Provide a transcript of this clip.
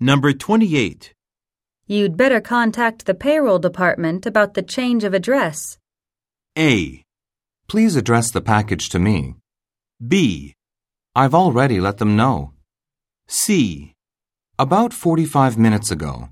Number 28. You'd better contact the payroll department about the change of address. A. Please address the package to me. B. I've already let them know. C. About 45 minutes ago.